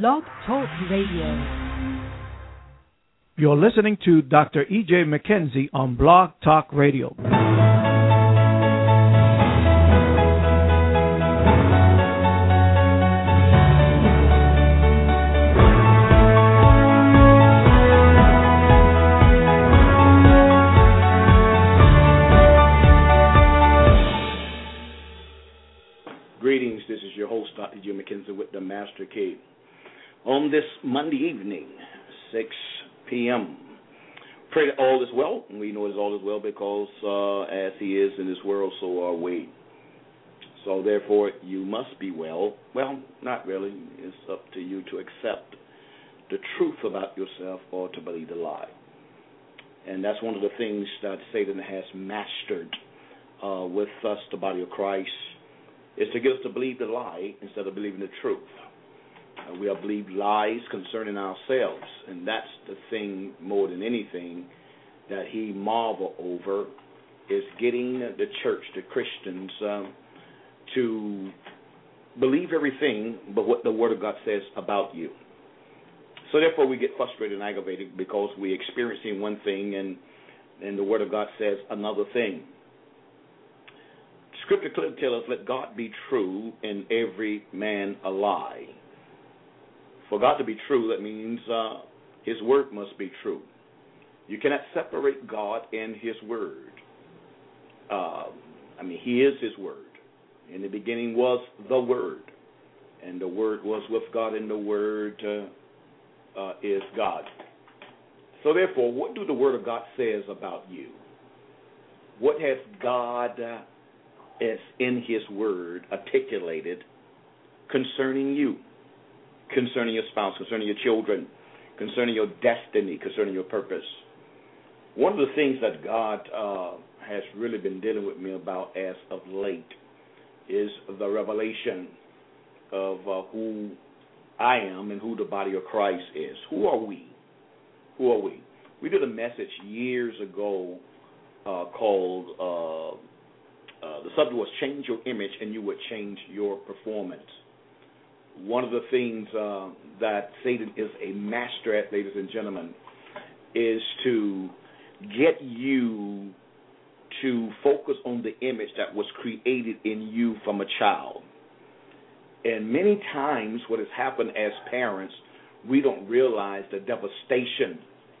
Blog Talk Radio. You're listening to Dr. E.J. McKenzie on Blog Talk Radio. Greetings, this is your host, Dr. Jim McKenzie with the Master Key. On this Monday evening, 6 p.m., pray that all is well. We know it's all is well because uh, as He is in this world, so are we. So therefore, you must be well. Well, not really. It's up to you to accept the truth about yourself or to believe the lie. And that's one of the things that Satan has mastered uh, with us, the body of Christ is to get us to believe the lie instead of believing the truth. Uh, we have believed lies concerning ourselves, and that's the thing more than anything that he marvel over is getting the church, the Christians, um, to believe everything but what the Word of God says about you. So therefore, we get frustrated and aggravated because we're experiencing one thing and and the Word of God says another thing. Scripture clearly tells us, let God be true and every man a lie. For God to be true, that means uh, His word must be true. You cannot separate God and His word. Uh, I mean, He is His word. In the beginning was the Word, and the Word was with God, and the Word uh, uh, is God. So, therefore, what do the Word of God says about you? What has God uh, is in His Word articulated concerning you, concerning your spouse, concerning your children, concerning your destiny, concerning your purpose. One of the things that God uh, has really been dealing with me about as of late is the revelation of uh, who I am and who the body of Christ is. Who are we? Who are we? We did a message years ago uh, called uh, uh, the subject was change your image and you would change your performance. One of the things uh, that Satan is a master at, ladies and gentlemen, is to get you to focus on the image that was created in you from a child. And many times, what has happened as parents, we don't realize the devastation.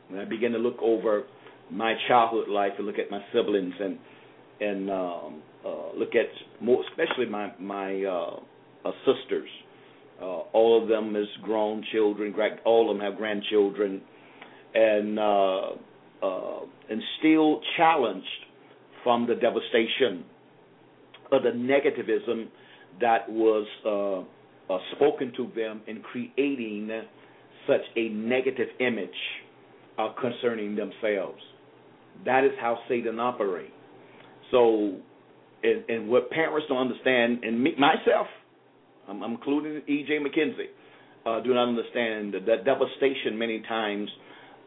When I begin to look over my childhood life and look at my siblings and and um, uh, look at more, especially my my uh, uh, sisters. Uh, all of them is grown children. All of them have grandchildren, and uh, uh, and still challenged from the devastation of the negativism that was uh, uh, spoken to them in creating such a negative image uh, concerning themselves. That is how Satan operates. So, and, and what parents don't understand, and me, myself, I'm, including E.J. McKenzie, uh, do not understand that, devastation many times,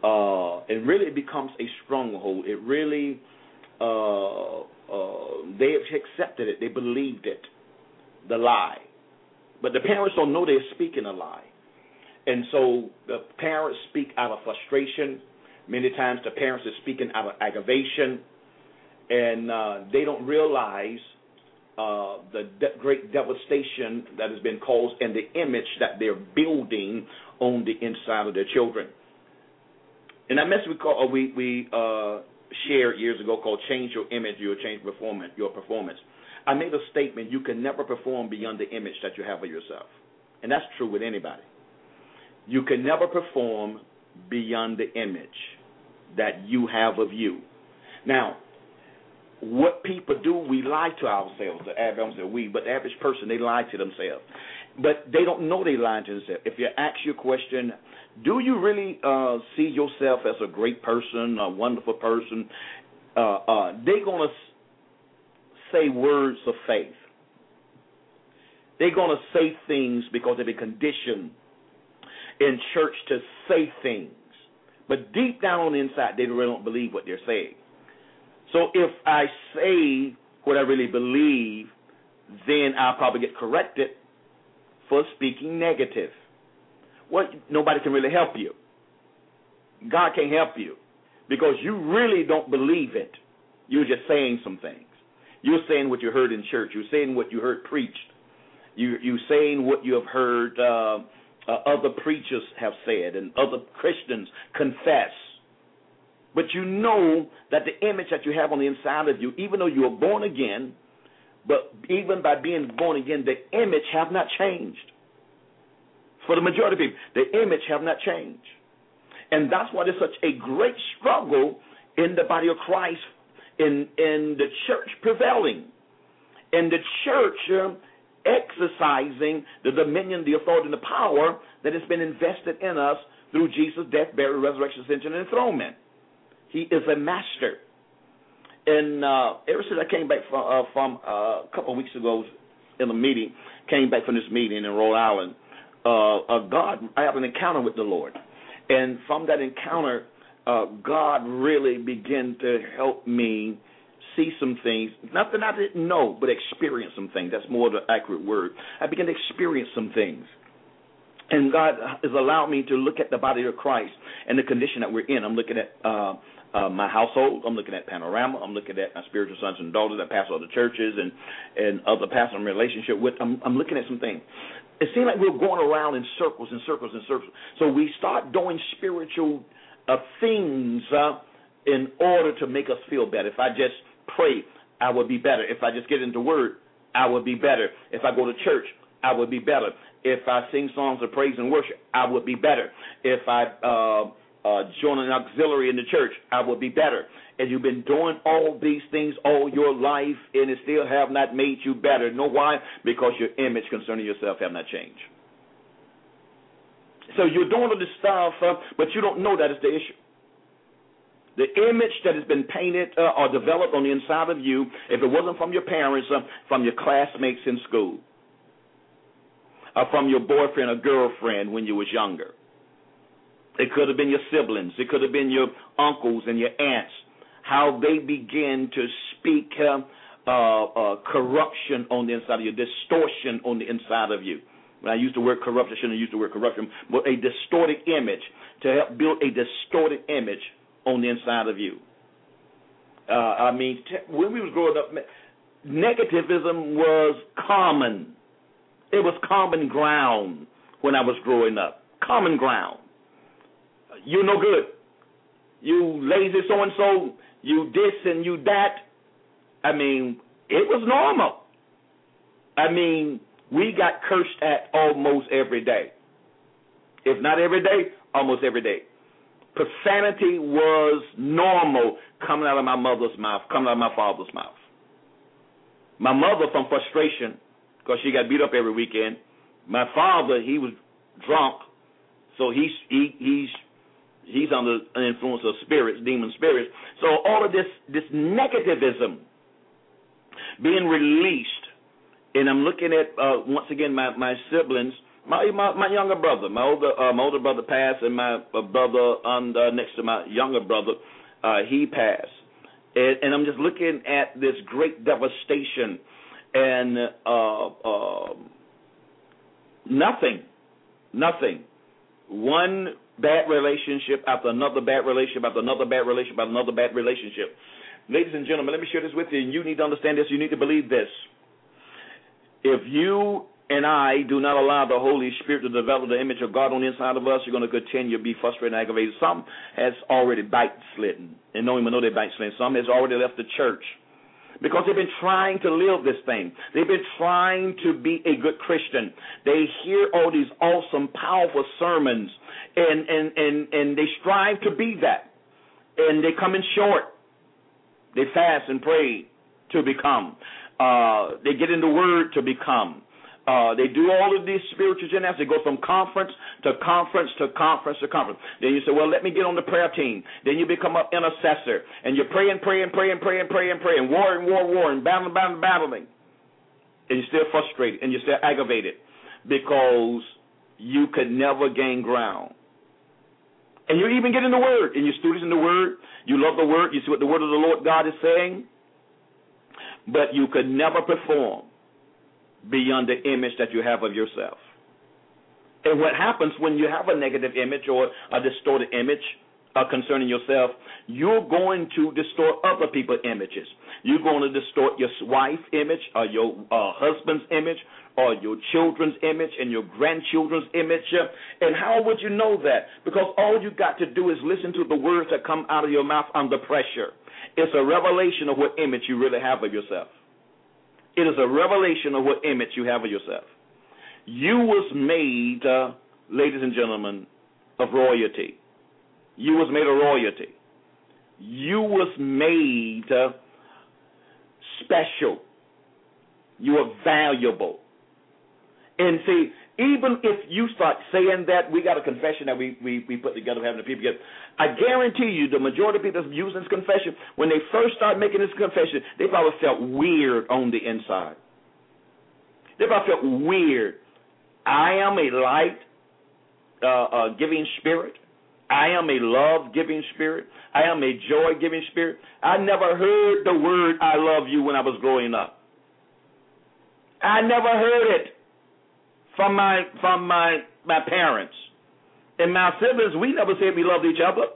uh, and really it becomes a stronghold. It really, uh, uh, they accepted it, they believed it, the lie. But the parents don't know they're speaking a lie. And so the parents speak out of frustration. Many times the parents are speaking out of aggravation and uh, they don't realize uh, the de- great devastation that has been caused and the image that they're building on the inside of their children. And that message we call, uh, we we uh, shared years ago called "Change Your Image, You'll Change Performance." Your performance. I made a statement: you can never perform beyond the image that you have of yourself, and that's true with anybody. You can never perform beyond the image that you have of you. Now, what people do, we lie to ourselves. The average that we, but the average person, they lie to themselves. But they don't know they lie to themselves. If you ask your question, do you really uh, see yourself as a great person, a wonderful person? Uh, uh, they're gonna say words of faith. They're gonna say things because they've been conditioned in church to say things, but deep down inside, they really don't believe what they're saying. So if I say what I really believe, then I'll probably get corrected for speaking negative. well, nobody can really help you. God can't help you because you really don't believe it. You're just saying some things. You're saying what you heard in church. You're saying what you heard preached. You, you're saying what you have heard uh, uh, other preachers have said and other Christians confess. But you know that the image that you have on the inside of you, even though you are born again, but even by being born again, the image have not changed. For the majority of people, the image have not changed. And that's why there's such a great struggle in the body of Christ, in, in the church prevailing. In the church um, exercising the dominion, the authority, and the power that has been invested in us through Jesus' death, burial, resurrection, ascension, and enthronement. He is a master. And uh, ever since I came back from, uh, from uh, a couple of weeks ago in a meeting, came back from this meeting in Rhode Island, uh, uh, God, I have an encounter with the Lord. And from that encounter, uh, God really began to help me see some things. Nothing I didn't know, but experience some things. That's more the accurate word. I began to experience some things. And God has allowed me to look at the body of Christ and the condition that we're in. I'm looking at uh, uh, my household. I'm looking at Panorama. I'm looking at my spiritual sons and daughters that pastor other churches and and other pastors in relationship with. I'm, I'm looking at some things. It seems like we're going around in circles and circles and circles. So we start doing spiritual uh, things uh, in order to make us feel better. If I just pray, I would be better. If I just get into word, I would be better. If I go to church, I would be better. If I sing songs of praise and worship, I would be better. If I uh, uh, join an auxiliary in the church, I would be better. And you've been doing all these things all your life, and it still have not made you better. Know why? Because your image concerning yourself have not changed. So you're doing all this stuff, uh, but you don't know that is the issue. The image that has been painted uh, or developed on the inside of you, if it wasn't from your parents, uh, from your classmates in school, or from your boyfriend or girlfriend when you was younger. It could have been your siblings. It could have been your uncles and your aunts. How they begin to speak uh, uh, corruption on the inside of you, distortion on the inside of you. When I use the word corruption, I shouldn't use the word corruption, but a distorted image to help build a distorted image on the inside of you. Uh, I mean, when we was growing up, negativism was common. It was common ground when I was growing up. Common ground. You no good. You lazy so and so. You this and you that. I mean, it was normal. I mean, we got cursed at almost every day. If not every day, almost every day profanity was normal coming out of my mother's mouth, coming out of my father's mouth. My mother, from frustration, because she got beat up every weekend. My father, he was drunk, so he's he, he's he's under an influence of spirits, demon spirits. So all of this this negativism being released, and I'm looking at uh, once again my my siblings my my, my younger brother, my older uh, my older brother passed, and my uh, brother on next to my younger brother, uh, he passed, and, and I'm just looking at this great devastation, and uh, uh, nothing, nothing, one bad relationship after another bad relationship after another bad relationship after another bad relationship. Ladies and gentlemen, let me share this with you, and you need to understand this. You need to believe this. If you and I do not allow the Holy Spirit to develop the image of God on the inside of us, you're going to continue to be frustrated and aggravated. Some has already backslidden and don't even know they're backslidden. Some has already left the church because they've been trying to live this thing. They've been trying to be a good Christian. They hear all these awesome, powerful sermons, and and and and they strive to be that, and they come in short. They fast and pray to become. Uh, they get in the Word to become. Uh, they do all of these spiritual gymnastics. They go from conference to conference to conference to conference. Then you say, well, let me get on the prayer team. Then you become an intercessor. And you're praying, praying, praying, praying, praying, praying, warring, war, warring, battling, battling, battling. And you're still frustrated and you're still aggravated because you could never gain ground. And you even get in the Word, and you're students in the Word. You love the Word. You see what the Word of the Lord God is saying. But you could never perform beyond the image that you have of yourself. And what happens when you have a negative image or a distorted image uh, concerning yourself, you're going to distort other people's images. You're going to distort your wife's image or your uh, husband's image or your children's image and your grandchildren's image. And how would you know that? Because all you got to do is listen to the words that come out of your mouth under pressure. It's a revelation of what image you really have of yourself. It is a revelation of what image you have of yourself. You was made, uh, ladies and gentlemen, of royalty. You was made of royalty. You was made uh, special. You are valuable. And see, even if you start saying that, we got a confession that we, we, we put together, having the people get. I guarantee you, the majority of people that's using this confession, when they first start making this confession, they probably felt weird on the inside. They probably felt weird. I am a light uh, uh, giving spirit. I am a love giving spirit. I am a joy giving spirit. I never heard the word I love you when I was growing up. I never heard it from my from my my parents. And my siblings, we never said we loved each other.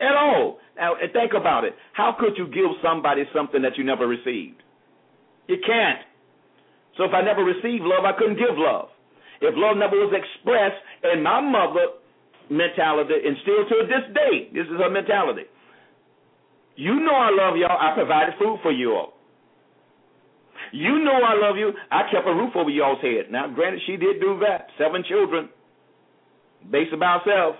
At all. Now think about it. How could you give somebody something that you never received? You can't. So if I never received love, I couldn't give love. If love never was expressed in my mother mentality, and still to this day, this is her mentality. You know I love y'all. I provided food for you all. You know I love you. I kept a roof over y'all's head. Now, granted, she did do that. Seven children, based by herself.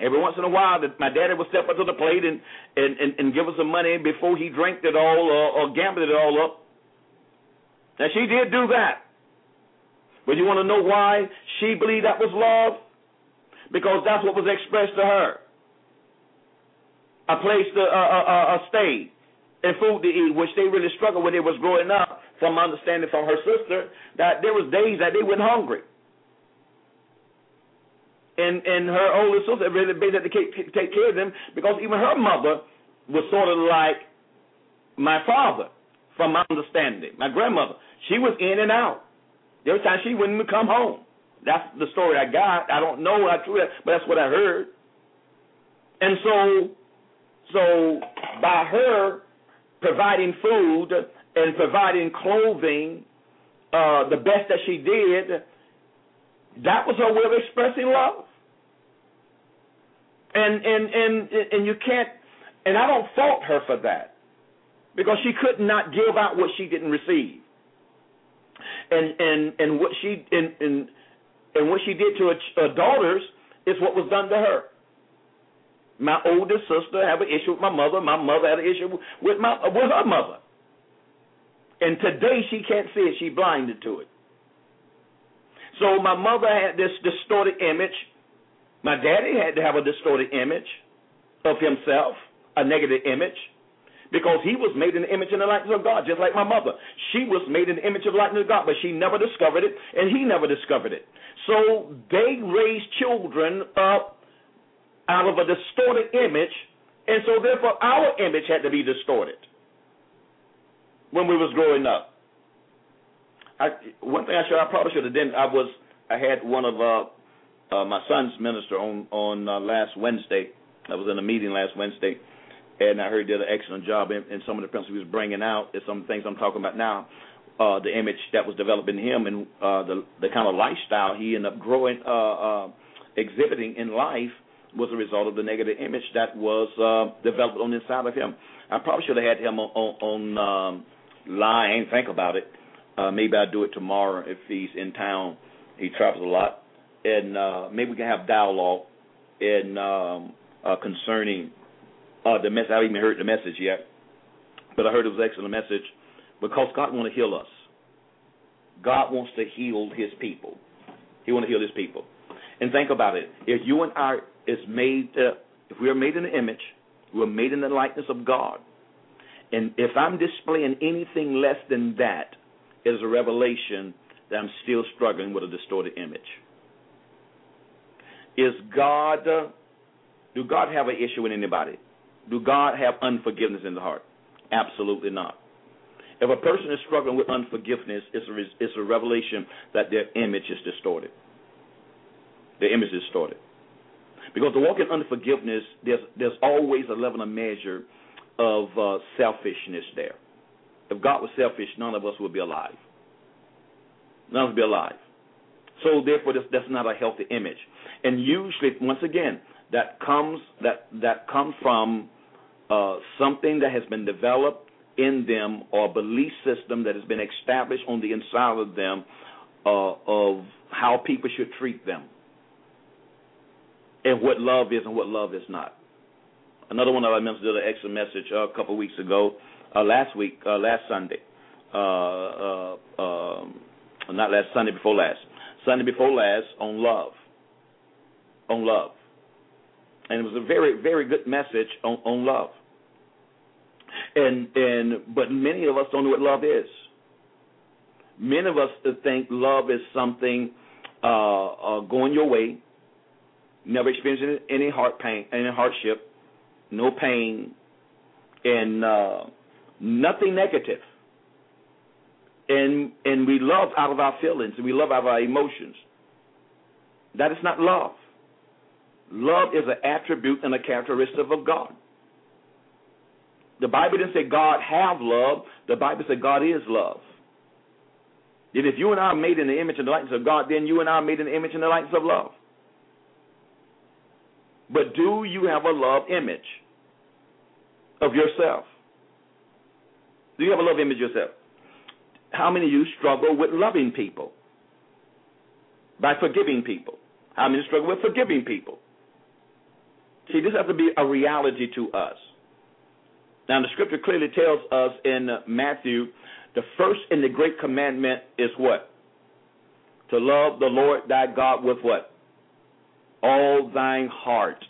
Every once in a while, my daddy would step up to the plate and, and, and, and give us some money before he drank it all or, or gambled it all up. Now, she did do that. But you want to know why she believed that was love? Because that's what was expressed to her. A place to uh, uh, uh, stay and food to eat, which they really struggled when they was growing up. From understanding from her sister, that there was days that they went hungry, and and her older sister really had to take, care of them because even her mother was sort of like my father, from my understanding. My grandmother, she was in and out. Was times she wouldn't come home. That's the story I got. I don't know how true that, but that's what I heard. And so, so by her providing food and providing clothing uh, the best that she did, that was her way of expressing love. And and and and you can't and I don't fault her for that because she could not give out what she didn't receive. And and and what she and and, and what she did to her, her daughters is what was done to her. My oldest sister had an issue with my mother. My mother had an issue with my with her mother. And today she can't see it. She's blinded to it. So my mother had this distorted image. My daddy had to have a distorted image of himself, a negative image, because he was made in the image and the likeness of God, just like my mother. She was made in the image of the likeness of God, but she never discovered it, and he never discovered it. So they raised children up out of a distorted image, and so therefore our image had to be distorted when we was growing up. I, one thing I should I probably should have done I was I had one of uh, uh, my son's minister on on uh, last Wednesday. I was in a meeting last Wednesday, and I heard he did an excellent job in, in some of the principles he was bringing out. And some things I'm talking about now. Uh, the image that was developed in him and uh, the the kind of lifestyle he ended up growing, uh, uh, exhibiting in life was a result of the negative image that was uh, developed on inside of him. I probably should have had him on, on, on um, line. Think about it. Uh, maybe I'll do it tomorrow if he's in town. He travels a lot, and uh, maybe we can have dialogue in um, uh, concerning uh, the message. I haven't even heard the message yet, but I heard it was excellent message because God wants to heal us. God wants to heal His people. He wants to heal His people. And think about it. If you and I is made, uh, if we are made in the image, we're made in the likeness of God. And if I'm displaying anything less than that, it is a revelation that I'm still struggling with a distorted image. Is God, do God have an issue with anybody? Do God have unforgiveness in the heart? Absolutely not. If a person is struggling with unforgiveness, it's a, it's a revelation that their image is distorted. Their image is distorted. Because to walk in unforgiveness, there's there's always a level of measure of uh, selfishness there. If God was selfish, none of us would be alive. None of us would be alive. So therefore, this, that's not a healthy image. And usually, once again, that comes that that comes from uh, something that has been developed in them or a belief system that has been established on the inside of them uh, of how people should treat them and what love is and what love is not. Another one that I mentioned did an extra message uh, a couple weeks ago, uh, last week, uh, last Sunday, uh, uh, um, not last Sunday before last, Sunday before last on love, on love, and it was a very very good message on, on love. And and but many of us don't know what love is. Many of us think love is something uh, uh, going your way, never experiencing any heart pain, any hardship, no pain, and uh, nothing negative. And and we love out of our feelings, and we love out of our emotions. That is not love. Love is an attribute and a characteristic of God. The Bible didn't say God have love. The Bible said God is love. And if you and I are made in the image and the likeness of God, then you and I are made in the image and the likeness of love. But do you have a love image of yourself? Do you have a love image yourself? How many of you struggle with loving people? By forgiving people? How many struggle with forgiving people? See, this has to be a reality to us. Now, the scripture clearly tells us in Matthew the first and the great commandment is what? To love the Lord thy God with what? All thine heart.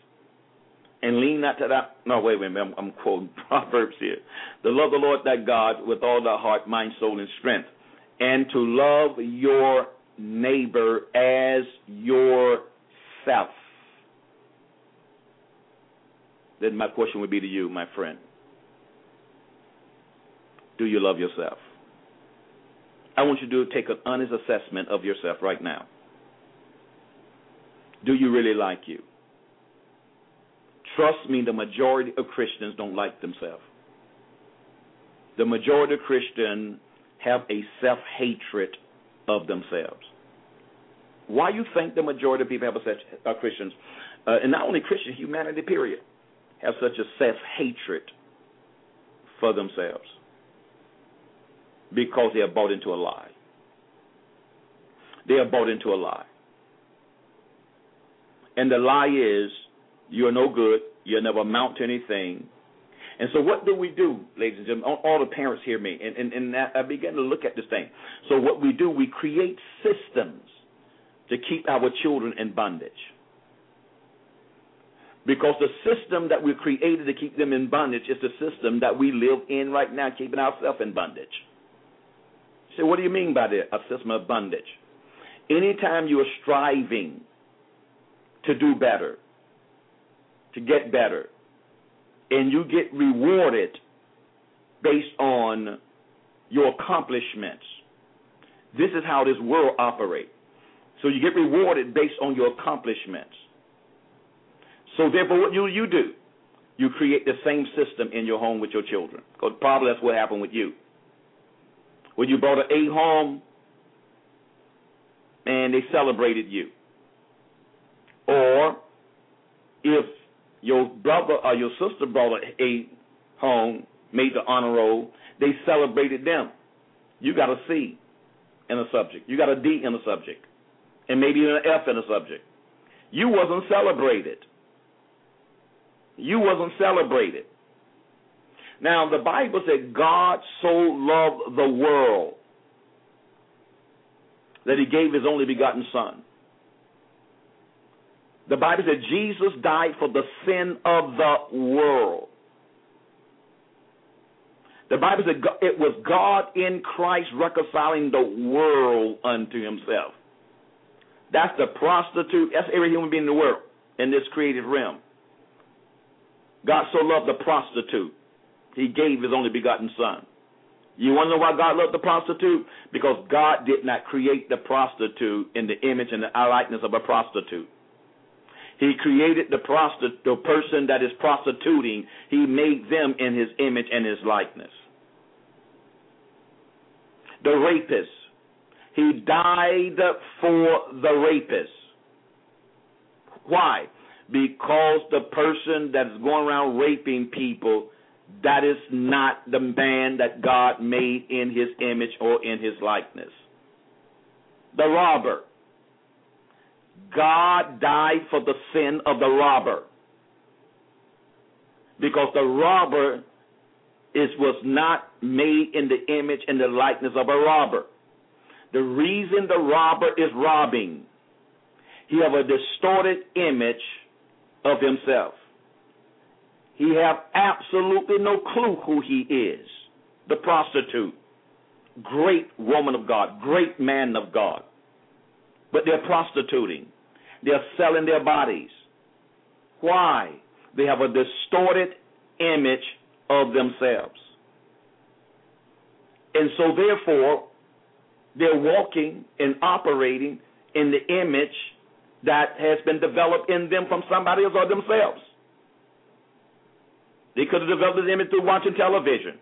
And lean not to that. No, wait, wait, I'm, I'm quoting Proverbs here. To love the Lord thy God with all thy heart, mind, soul, and strength. And to love your neighbor as yourself. Then my question would be to you, my friend. Do you love yourself? I want you to take an honest assessment of yourself right now. Do you really like you? Trust me, the majority of Christians don't like themselves. The majority of Christians have a self hatred of themselves. Why you think the majority of people have such uh, Christians, uh, and not only Christian humanity, period, have such a self hatred for themselves? because they are bought into a lie. They are bought into a lie. And the lie is you are no good, you'll never amount to anything. And so, what do we do, ladies and gentlemen? All the parents hear me, and, and, and I begin to look at this thing. So, what we do, we create systems to keep our children in bondage. Because the system that we created to keep them in bondage is the system that we live in right now, keeping ourselves in bondage. So what do you mean by that? A system of bondage. Anytime you are striving to do better, to get better, and you get rewarded based on your accomplishments, this is how this world operates. So you get rewarded based on your accomplishments. So therefore, what do you do? You create the same system in your home with your children. Because probably that's what happened with you when you brought an A home and they celebrated you. Or if your brother or your sister brought A home, made the honor roll, they celebrated them. You got a C in a subject. You got a D in a subject. And maybe an F in a subject. You wasn't celebrated. You wasn't celebrated. Now, the Bible said God so loved the world that he gave his only begotten Son. The Bible said Jesus died for the sin of the world. The Bible said it was God in Christ reconciling the world unto himself. That's the prostitute. That's every human being in the world in this created realm. God so loved the prostitute he gave his only begotten son. You want to know why God loved the prostitute? Because God did not create the prostitute in the image and the likeness of a prostitute. He created the the person that is prostituting. He made them in His image and His likeness. The rapist. He died for the rapist. Why? Because the person that's going around raping people that is not the man that God made in his image or in his likeness. The robber. God died for the sin of the robber. Because the robber is was not made in the image and the likeness of a robber. The reason the robber is robbing, he have a distorted image of himself. He have absolutely no clue who he is. The prostitute, great woman of God, great man of God. But they're prostituting. They're selling their bodies. Why? They have a distorted image of themselves. And so therefore, they're walking and operating in the image that has been developed in them from somebody else or themselves. They could have developed this image through watching television,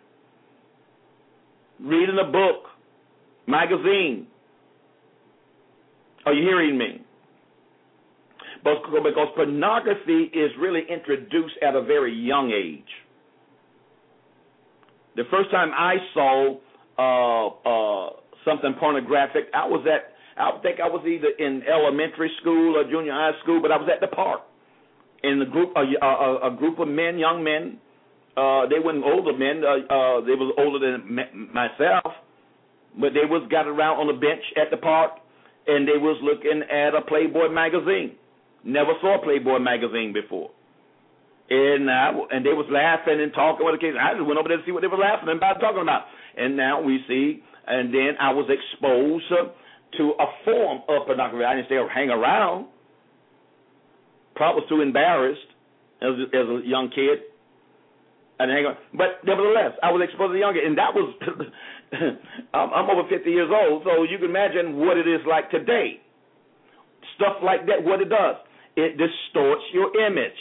reading a book, magazine. Are you hearing me? Because pornography is really introduced at a very young age. The first time I saw uh, uh, something pornographic, I was at, I think I was either in elementary school or junior high school, but I was at the park in a group a, a, a group of men, young men. Uh, they weren't older men. Uh, uh, they was older than myself, but they was got around on the bench at the park, and they was looking at a Playboy magazine. Never saw Playboy magazine before, and I, and they was laughing and talking with the kids. I just went over there to see what they were laughing about, talking about. And now we see, and then I was exposed to a form of pornography. I didn't stay hang around probably was too embarrassed as, as a young kid. And hang on. But nevertheless, I was exposed to the younger, and that was I'm, I'm over 50 years old, so you can imagine what it is like today. Stuff like that, what it does, it distorts your image.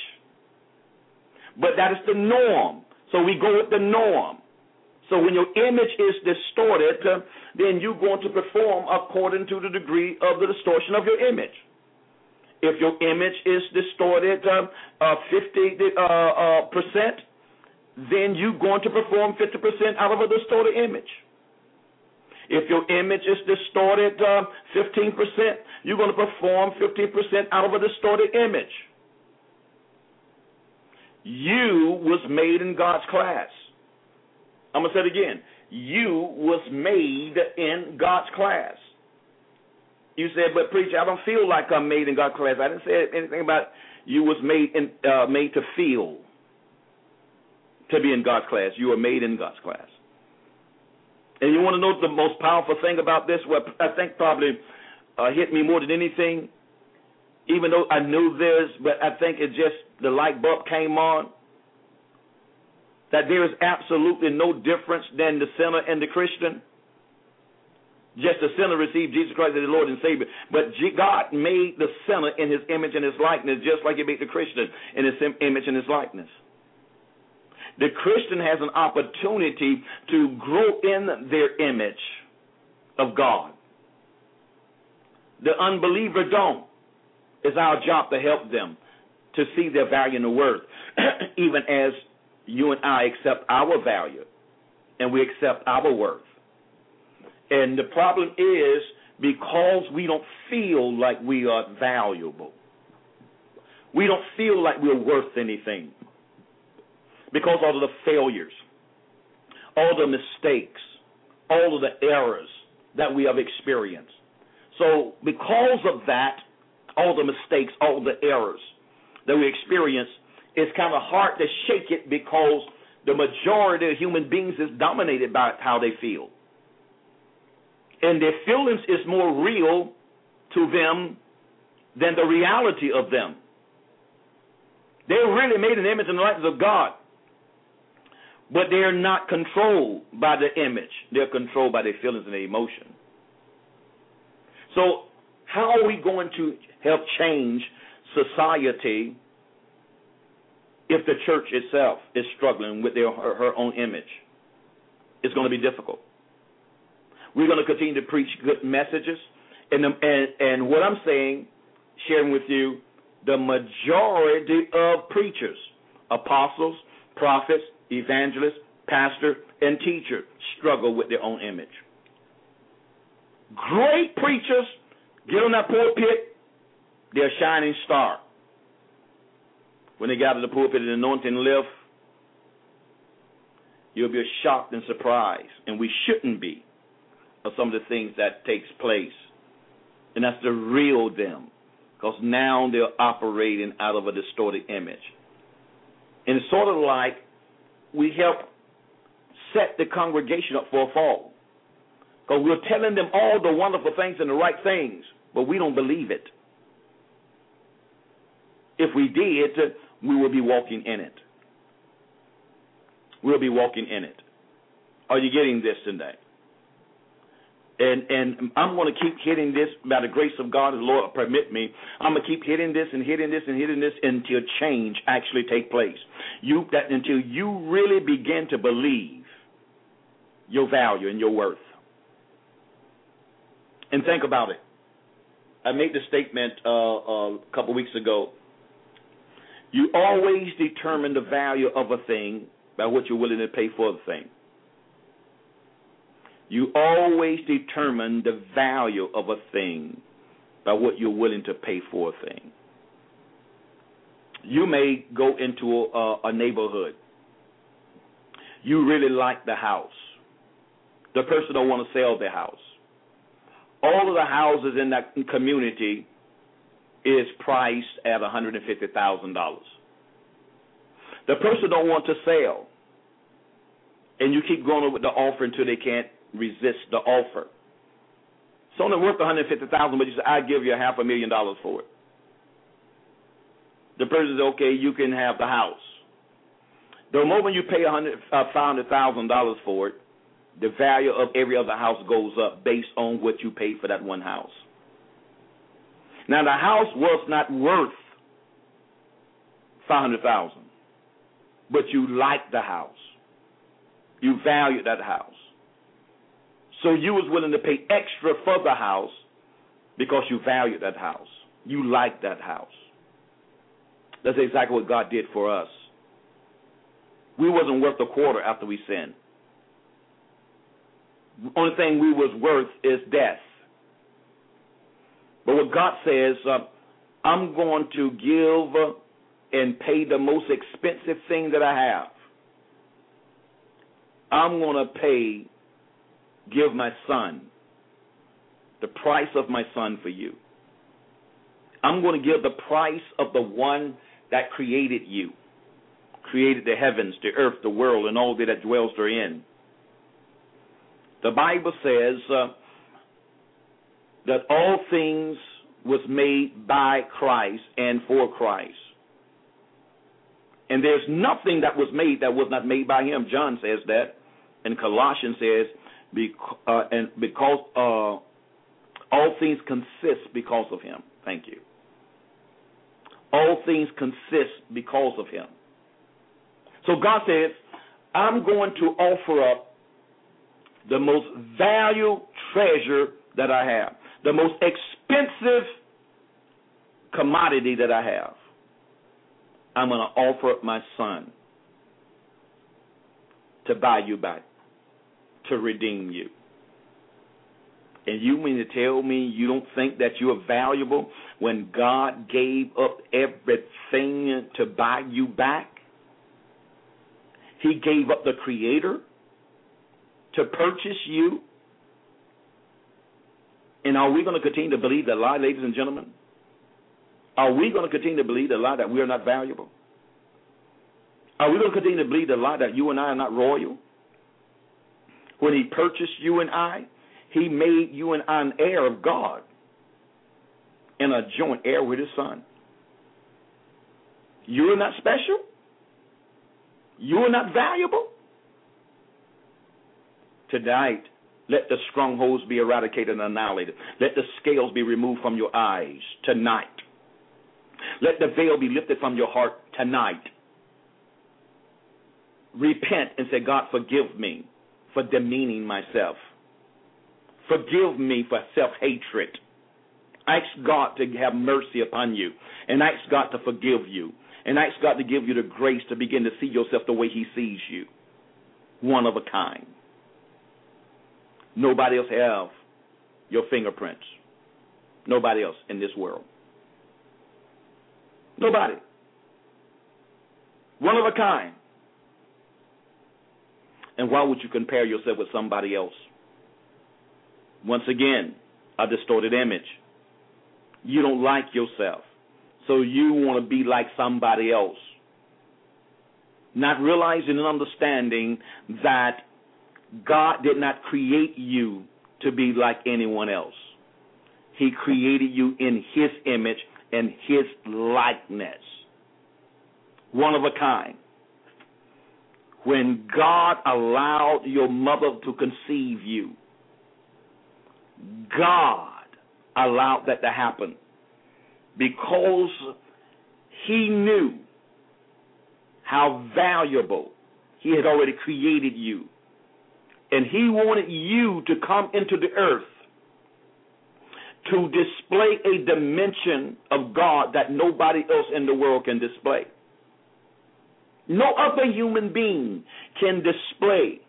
But that is the norm. So we go with the norm. So when your image is distorted, then you're going to perform according to the degree of the distortion of your image. If your image is distorted uh, uh, 50 uh, uh, percent, then you're going to perform 50% out of a distorted image. If your image is distorted uh, 15%, you're going to perform 15% out of a distorted image. You was made in God's class. I'm going to say it again. You was made in God's class. You said, but preacher, I don't feel like I'm made in God's class. I didn't say anything about you was made in, uh, made to feel to be in God's class. You were made in God's class. And you want to know the most powerful thing about this? What I think probably uh, hit me more than anything, even though I knew this, but I think it just the light bulb came on. That there is absolutely no difference than the sinner and the Christian. Just the sinner received Jesus Christ as the Lord and Savior. But God made the sinner in his image and his likeness, just like he made the Christian in his image and his likeness. The Christian has an opportunity to grow in their image of God. The unbeliever don't. It's our job to help them to see their value and the worth, even as you and I accept our value and we accept our worth. And the problem is because we don't feel like we are valuable. We don't feel like we're worth anything. Because all of the failures, all the mistakes, all of the errors that we have experienced. So, because of that, all the mistakes, all the errors that we experience, it's kind of hard to shake it because the majority of human beings is dominated by how they feel and their feelings is more real to them than the reality of them. They're really made the image and the likeness of God. But they're not controlled by the image. They're controlled by their feelings and their emotion. So, how are we going to help change society if the church itself is struggling with their her, her own image? It's going to be difficult. We're going to continue to preach good messages, and the, and and what I'm saying, sharing with you, the majority of preachers, apostles, prophets, evangelists, pastor, and teacher struggle with their own image. Great preachers get on that pulpit, they're a shining star. When they get out the pulpit and anointing lift, you'll be shocked and surprised, and we shouldn't be, of some of the things that takes place. And that's the real them, because now they're operating out of a distorted image. And it's sort of like we help set the congregation up for a fall. Because we're telling them all the wonderful things and the right things, but we don't believe it. If we did, we will be walking in it. We'll be walking in it. Are you getting this today? And and I'm going to keep hitting this by the grace of God, the Lord permit me. I'm going to keep hitting this and hitting this and hitting this until change actually take place. You that until you really begin to believe your value and your worth. And think about it. I made the statement uh, uh, a couple weeks ago. You always determine the value of a thing by what you're willing to pay for the thing. You always determine the value of a thing by what you're willing to pay for a thing. You may go into a, a neighborhood. You really like the house. The person don't want to sell their house. All of the houses in that community is priced at $150,000. The person don't want to sell, and you keep going with the offer until they can't resist the offer. It's only worth 150,000, but you say I give you a half a million dollars for it. The person says, okay, you can have the house. The moment you pay uh, $500,000 for it, the value of every other house goes up based on what you paid for that one house. Now the house was not worth five hundred thousand, but you liked the house. You valued that house. So you was willing to pay extra for the house because you valued that house. You liked that house. That's exactly what God did for us. We wasn't worth a quarter after we sinned. The only thing we was worth is death. But what God says, uh, I'm going to give and pay the most expensive thing that I have. I'm going to pay, give my son, the price of my son for you. I'm going to give the price of the one that created you, created the heavens, the earth, the world, and all that dwells therein. The Bible says uh, that all things was made by Christ and for Christ. And there's nothing that was made that was not made by him. John says that. And Colossians says, uh, and because uh, all things consist because of him. Thank you. All things consist because of him. So God says, I'm going to offer up the most valued treasure that I have, the most expensive commodity that I have. I'm going to offer up my son to buy you back, to redeem you. And you mean to tell me you don't think that you are valuable when God gave up everything to buy you back? He gave up the Creator to purchase you. And are we going to continue to believe that lie, ladies and gentlemen? Are we going to continue to believe the lie that we are not valuable? Are we going to continue to believe the lie that you and I are not royal? When he purchased you and I, he made you and I an heir of God and a joint heir with his son. You're not special. You're not valuable. Tonight, let the strongholds be eradicated and annihilated. Let the scales be removed from your eyes tonight. Let the veil be lifted from your heart tonight. Repent and say, God, forgive me for demeaning myself. Forgive me for self hatred. Ask God to have mercy upon you and ask God to forgive you and ask God to give you the grace to begin to see yourself the way He sees you. One of a kind. Nobody else have your fingerprints. Nobody else in this world. Nobody. One of a kind. And why would you compare yourself with somebody else? Once again, a distorted image. You don't like yourself, so you want to be like somebody else. Not realizing and understanding that God did not create you to be like anyone else. He created you in His image and His likeness. One of a kind. When God allowed your mother to conceive you, God allowed that to happen because He knew how valuable He had already created you. And He wanted you to come into the earth to display a dimension of God that nobody else in the world can display. No other human being can display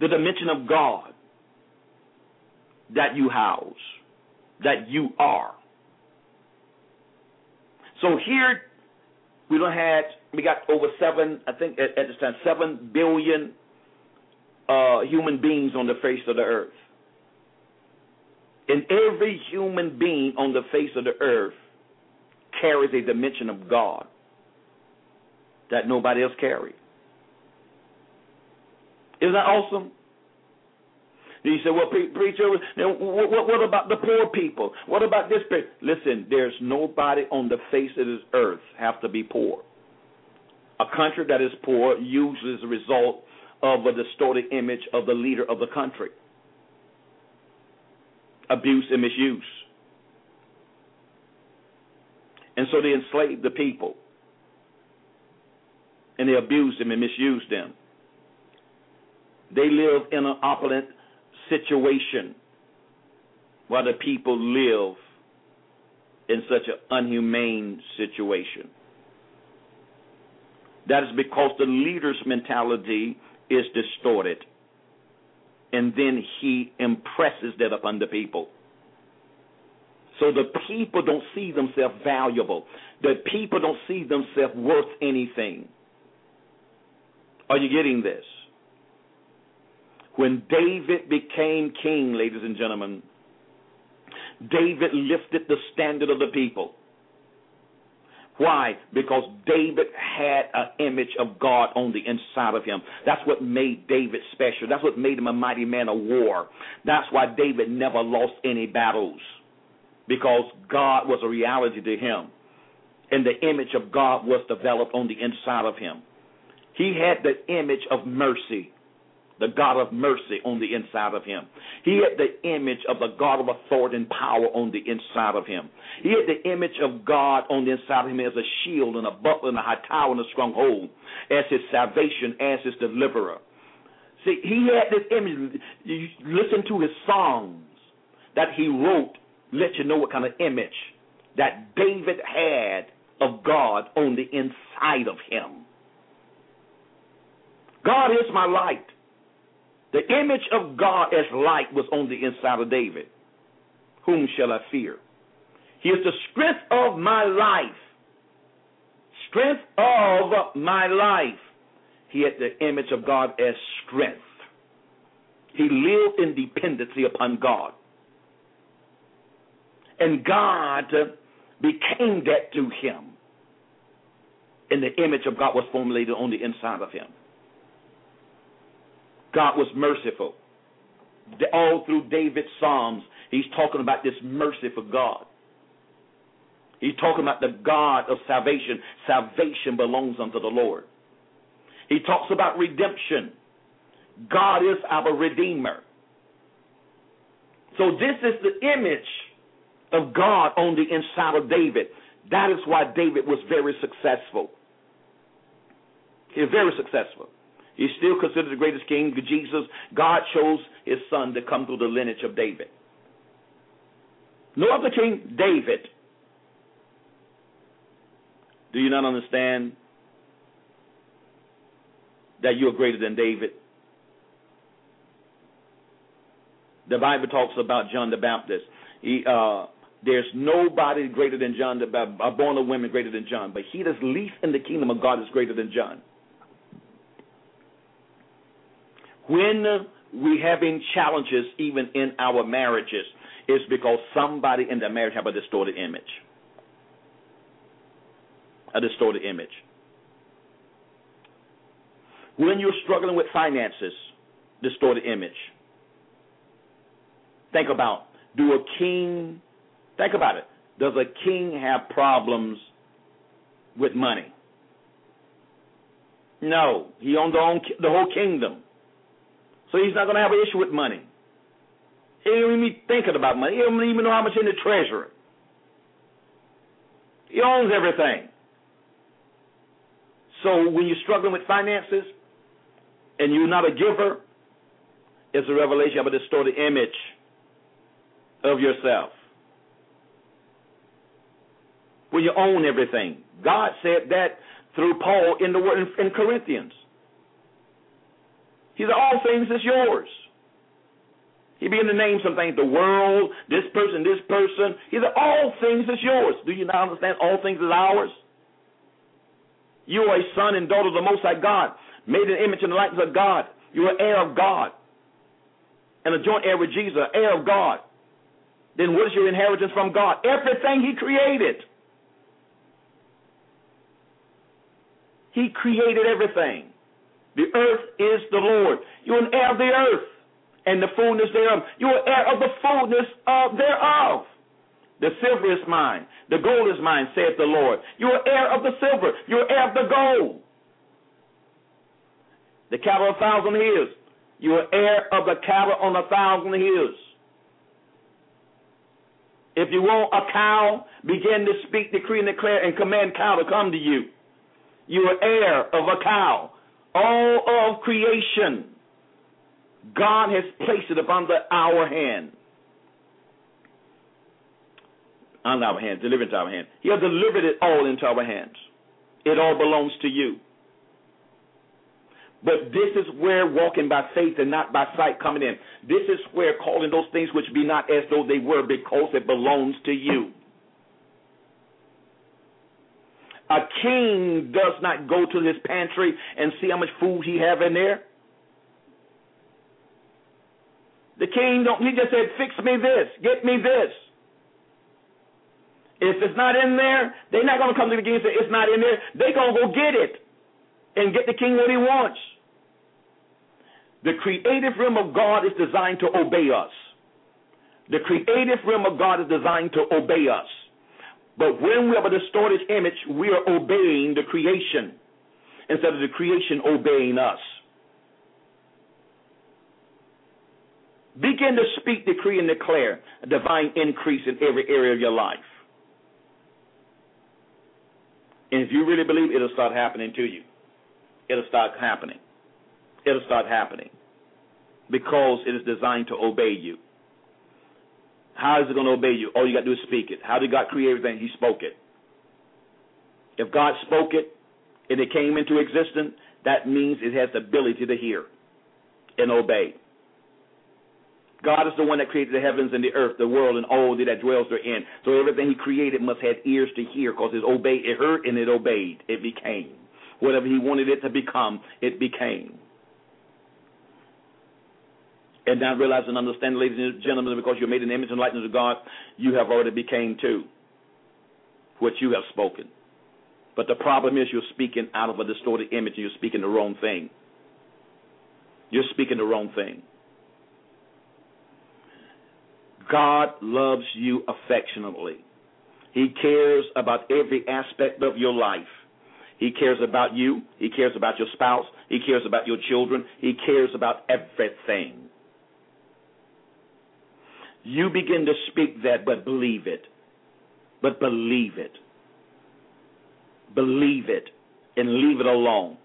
the dimension of God that you house, that you are. So here we don't have we got over seven, I think at, at this time, seven billion uh, human beings on the face of the earth. And every human being on the face of the earth carries a dimension of God that nobody else carries. Isn't that awesome? You say, well, preacher, what, what, what about the poor people? What about this? Listen, there's nobody on the face of this earth have to be poor. A country that is poor usually is a result of a distorted image of the leader of the country. Abuse and misuse. And so they enslaved the people. And they abuse them and misuse them. They live in an opulent situation while the people live in such an unhumane situation. That is because the leader's mentality is distorted. And then he impresses that upon the people. So the people don't see themselves valuable. The people don't see themselves worth anything. Are you getting this? When David became king, ladies and gentlemen, David lifted the standard of the people. Why? Because David had an image of God on the inside of him. That's what made David special. That's what made him a mighty man of war. That's why David never lost any battles. Because God was a reality to him. And the image of God was developed on the inside of him. He had the image of mercy the God of mercy on the inside of him. He had the image of the God of authority and power on the inside of him. He had the image of God on the inside of him as a shield and a buckler and a high tower and a stronghold, as his salvation, as his deliverer. See, he had this image. You listen to his songs that he wrote, let you know what kind of image that David had of God on the inside of him. God is my light. The image of God as light was on the inside of David. Whom shall I fear? He is the strength of my life. Strength of my life. He had the image of God as strength. He lived in dependency upon God. And God became that to him. And the image of God was formulated on the inside of him. God was merciful. All through David's Psalms, he's talking about this mercy for God. He's talking about the God of salvation. Salvation belongs unto the Lord. He talks about redemption. God is our Redeemer. So this is the image of God on the inside of David. That is why David was very successful. He was very successful. He's still considered the greatest king. Jesus, God chose his son to come through the lineage of David. No other king, David. Do you not understand that you are greater than David? The Bible talks about John the Baptist. He, uh, there's nobody greater than John the Baptist, born of women greater than John, but he that's least in the kingdom of God is greater than John. When we having challenges even in our marriages, it's because somebody in the marriage have a distorted image. A distorted image. When you're struggling with finances, distorted image. Think about do a king think about it. Does a king have problems with money? No, he owns the, the whole kingdom. So he's not going to have an issue with money. He don't even be thinking about money. He don't even know how much in the treasury. He owns everything. So when you're struggling with finances and you're not a giver, it's a revelation of a distorted image of yourself. When you own everything. God said that through Paul in the word in Corinthians. He said, All things is yours. He began to name some things the world, this person, this person. He said, All things is yours. Do you now understand? All things is ours. You are a son and daughter of the Most High God, made in the image and the likeness of God. You are heir of God. And a joint heir with Jesus, heir of God. Then what is your inheritance from God? Everything He created. He created everything. The earth is the Lord. You're an heir of the earth and the fullness thereof. You are heir of the fullness of thereof. The silver is mine. The gold is mine, saith the Lord. You are heir of the silver. You are heir of the gold. The cattle of a thousand hills. You are heir of the cattle on a thousand hills. If you want a cow, begin to speak, decree, and declare, and command cow to come to you. You are heir of a cow. All of creation, God has placed it upon our hand. On our hands, delivered into our hands. He has delivered it all into our hands. It all belongs to you. But this is where walking by faith and not by sight coming in. This is where calling those things which be not as though they were because it belongs to you. A king does not go to his pantry and see how much food he have in there. The king don't he just said, Fix me this, get me this. If it's not in there, they're not gonna come to the king and say, It's not in there. They're gonna go get it and get the king what he wants. The creative realm of God is designed to obey us. The creative realm of God is designed to obey us. But when we have a distorted image, we are obeying the creation instead of the creation obeying us. Begin to speak, decree, and declare a divine increase in every area of your life. And if you really believe, it'll start happening to you. It'll start happening. It'll start happening because it is designed to obey you. How is it going to obey you? All you got to do is speak it. How did God create everything? He spoke it. If God spoke it and it came into existence, that means it has the ability to hear and obey. God is the one that created the heavens and the earth, the world, and all that dwells therein. So everything He created must have ears to hear, because it obeyed, it heard, and it obeyed. It became whatever He wanted it to become. It became. And now realize and understand, ladies and gentlemen, because you're made in the image and likeness of God, you have already became too what you have spoken. But the problem is you're speaking out of a distorted image and you're speaking the wrong thing. You're speaking the wrong thing. God loves you affectionately. He cares about every aspect of your life. He cares about you. He cares about your spouse. He cares about your children. He cares about everything. You begin to speak that, but believe it. But believe it. Believe it and leave it alone.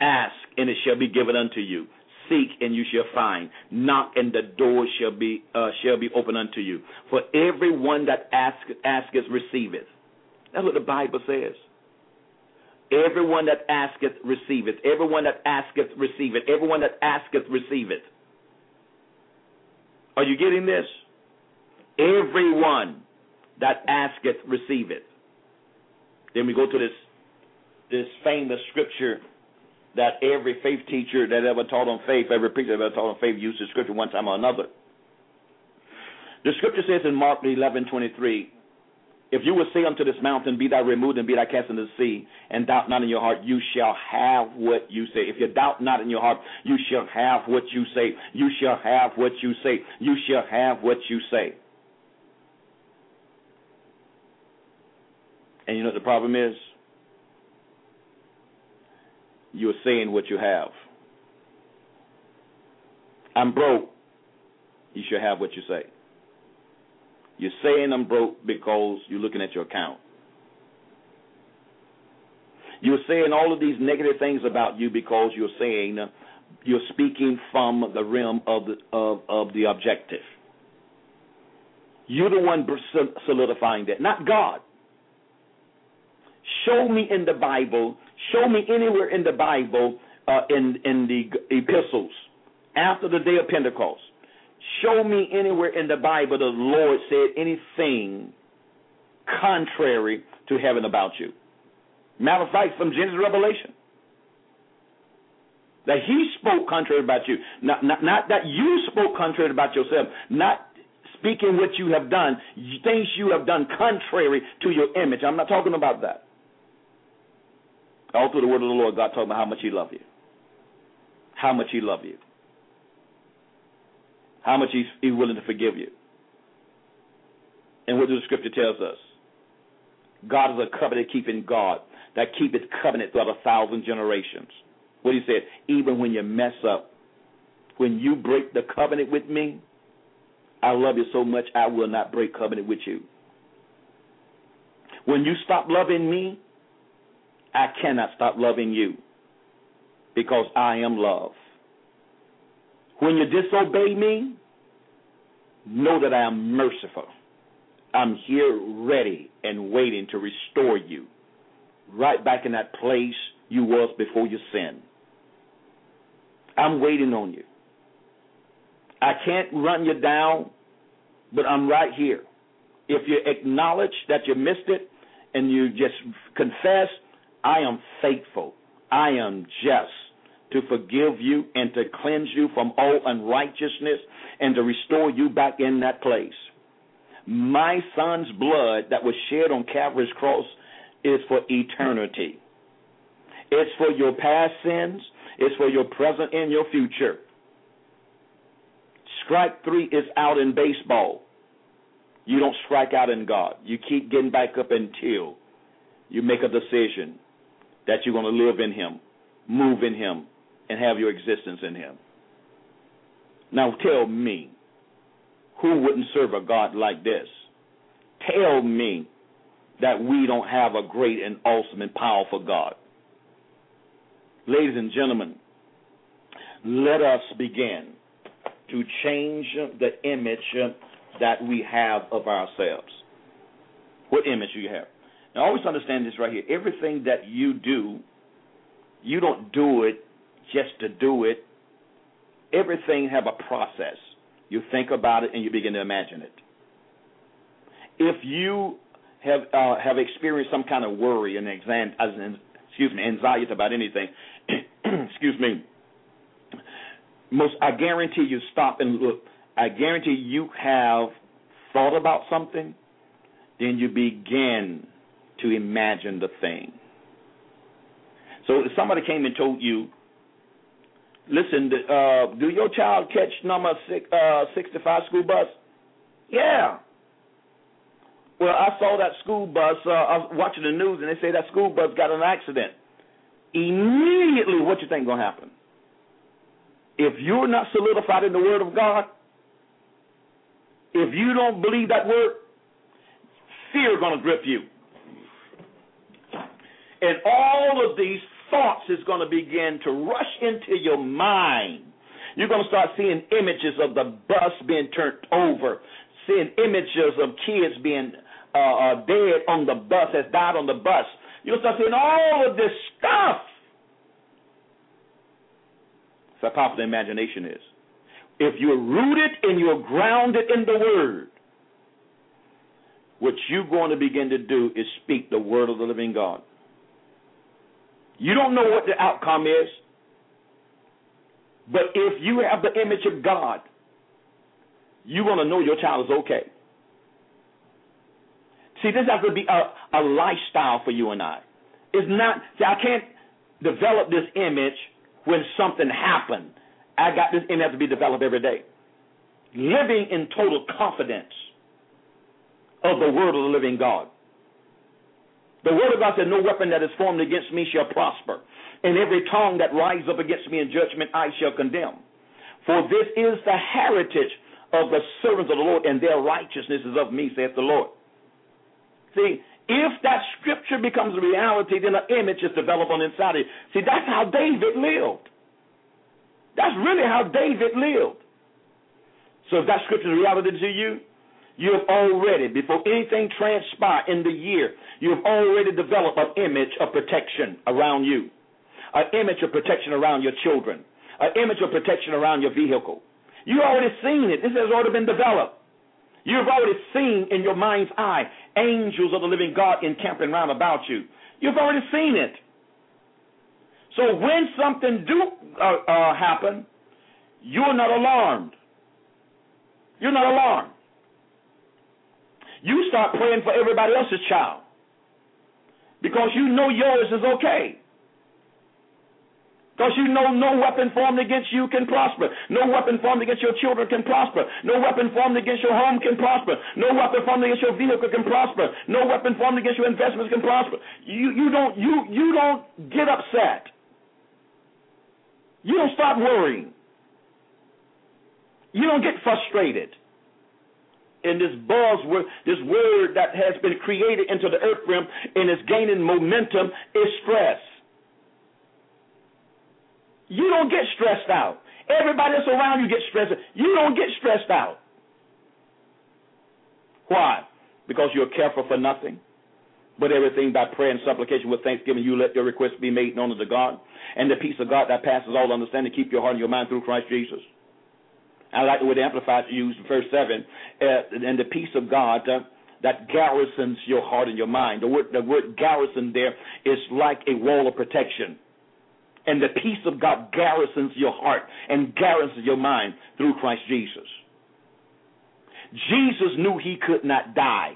Ask and it shall be given unto you. Seek and you shall find. Knock and the door shall be uh, shall be open unto you. For everyone that asketh, asketh receiveth. That's what the Bible says. Everyone that asketh receiveth. Everyone that asketh receiveth. Everyone that asketh receiveth. Are you getting this? Everyone that asketh receiveth. Then we go to this this famous scripture that every faith teacher that ever taught on faith, every preacher that ever taught on faith used the scripture one time or another. The scripture says in Mark eleven twenty three, if you will say unto this mountain, Be thou removed and be thou cast into the sea, and doubt not in your heart, you shall have what you say. If you doubt not in your heart, you shall have what you say. You shall have what you say. You shall have what you say. And you know what the problem is? You're saying what you have. I'm broke. You should have what you say. You're saying I'm broke because you're looking at your account. You're saying all of these negative things about you because you're saying you're speaking from the realm of the of, of the objective. You're the one solidifying that, not God. Show me in the Bible. Show me anywhere in the Bible uh, in in the epistles after the day of Pentecost Show me anywhere in the Bible the Lord said anything contrary to heaven about you. Matter of fact, from Genesis Revelation. That he spoke contrary about you. Not, not, not that you spoke contrary about yourself. Not speaking what you have done, things you have done contrary to your image. I'm not talking about that. All through the word of the Lord, God talking about how much he loved you. How much he loved you how much he's, he's willing to forgive you. And what does the scripture tells us? God is a covenant keeping God that keepeth covenant throughout a thousand generations. What he said, even when you mess up, when you break the covenant with me, I love you so much I will not break covenant with you. When you stop loving me, I cannot stop loving you because I am love. When you disobey me, know that I am merciful. I'm here ready and waiting to restore you right back in that place you was before you sinned. I'm waiting on you. I can't run you down, but I'm right here. If you acknowledge that you missed it and you just confess, I am faithful. I am just to forgive you and to cleanse you from all unrighteousness and to restore you back in that place. My son's blood that was shed on Calvary's cross is for eternity. It's for your past sins, it's for your present and your future. Strike three is out in baseball. You don't strike out in God. You keep getting back up until you make a decision that you're going to live in Him, move in Him, and have your existence in Him. Now tell me, who wouldn't serve a God like this? Tell me that we don't have a great and awesome and powerful God. Ladies and gentlemen, let us begin to change the image that we have of ourselves. What image do you have? Now, always understand this right here. Everything that you do, you don't do it just to do it. Everything have a process. You think about it and you begin to imagine it. If you have uh, have experienced some kind of worry and exam, excuse me, anxiety about anything, excuse me, most I guarantee you stop and look. I guarantee you have thought about something, then you begin to imagine the thing. So if somebody came and told you Listen, uh, do your child catch number six, uh, 65 school bus? Yeah. Well, I saw that school bus. Uh, I was watching the news, and they say that school bus got an accident. Immediately, what you think gonna happen? If you're not solidified in the Word of God, if you don't believe that word, fear gonna grip you, and all of these thoughts is gonna begin to rush into your mind. You're gonna start seeing images of the bus being turned over, seeing images of kids being uh, uh, dead on the bus, has died on the bus. You'll start seeing all of this stuff. That's how powerful the imagination is. If you're rooted and you're grounded in the Word, what you're going to begin to do is speak the Word of the living God. You don't know what the outcome is, but if you have the image of God, you're going to know your child is okay. See, this has to be a, a lifestyle for you and I. It's not, see, I can't develop this image when something happened. I got this image to be developed every day. Living in total confidence of the word of the living God. The word of God said, No weapon that is formed against me shall prosper, and every tongue that rises up against me in judgment I shall condemn. For this is the heritage of the servants of the Lord, and their righteousness is of me, saith the Lord. See, if that scripture becomes a reality, then an image is developed on inside of you. See, that's how David lived. That's really how David lived. So if that scripture is reality to you, you have already, before anything transpire in the year, you have already developed an image of protection around you, an image of protection around your children, an image of protection around your vehicle. You've already seen it. This has already been developed. You've already seen in your mind's eye angels of the living God encamping round about you. You've already seen it. So when something do uh, uh, happen, you're not alarmed. You're not alarmed. You start praying for everybody else's child because you know yours is okay. Because you know no weapon formed against you can prosper. No weapon formed against your children can prosper. No weapon formed against your home can prosper. No weapon formed against your vehicle can prosper. No weapon formed against your investments can prosper. You you don't you you don't get upset. You don't stop worrying. You don't get frustrated. And this buzzword, this word that has been created into the earth realm and is gaining momentum is stress. You don't get stressed out. Everybody that's around you gets stressed. You don't get stressed out. Why? Because you're careful for nothing. But everything by prayer and supplication with thanksgiving, you let your requests be made known unto God. And the peace of God that passes all understanding, keep your heart and your mind through Christ Jesus. I like the way Amplified used verse 7. Uh, and the peace of God uh, that garrisons your heart and your mind. The word, the word garrison there is like a wall of protection and the peace of God garrisons your heart and garrisons your mind through Christ Jesus. Jesus knew he could not die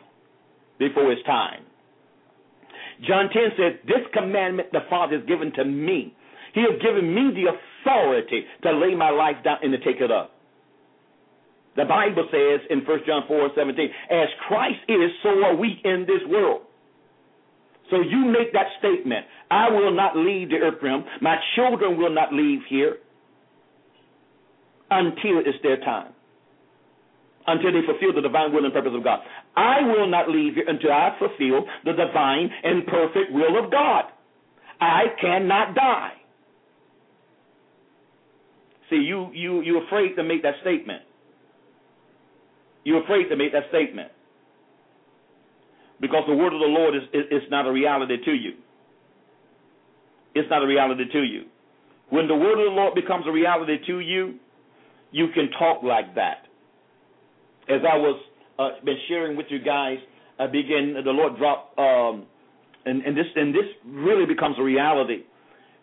before his time. John 10 says, This commandment the Father has given to me. He has given me the authority to lay my life down and to take it up. The Bible says in 1 John 4 17, As Christ is, so are we in this world. So you make that statement. I will not leave the earth realm. My children will not leave here until it's their time. Until they fulfill the divine will and purpose of God. I will not leave here until I fulfill the divine and perfect will of God. I cannot die. See, you you you're afraid to make that statement. You're afraid to make that statement because the word of the Lord is, is, is not a reality to you. It's not a reality to you. When the word of the Lord becomes a reality to you, you can talk like that. As I was uh, been sharing with you guys, I begin the Lord dropped, um, and, and this and this really becomes a reality.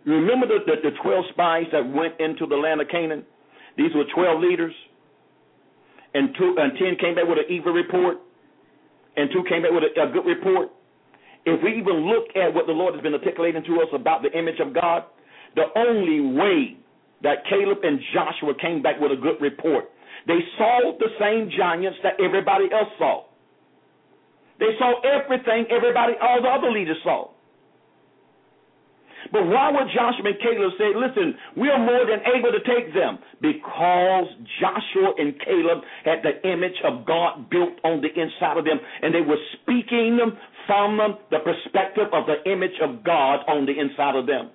Remember the, the, the twelve spies that went into the land of Canaan? These were twelve leaders, and two and ten came back with an evil report and two came back with a, a good report. If we even look at what the Lord has been articulating to us about the image of God, the only way that Caleb and Joshua came back with a good report, they saw the same giants that everybody else saw. They saw everything everybody, all the other leaders saw. But why would Joshua and Caleb say, listen, we are more than able to take them? Because Joshua and Caleb had the image of God built on the inside of them, and they were speaking from the perspective of the image of God on the inside of them.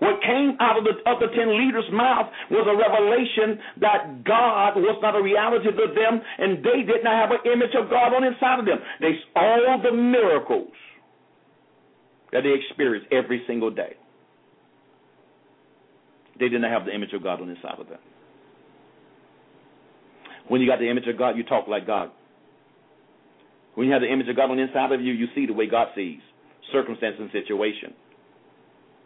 What came out of the other ten leaders' mouth was a revelation that God was not a reality to them, and they did not have an image of God on inside of them. They all the miracles that they experience every single day. They did not have the image of God on the inside of them. When you got the image of God, you talk like God. When you have the image of God on the inside of you, you see the way God sees circumstance and situation.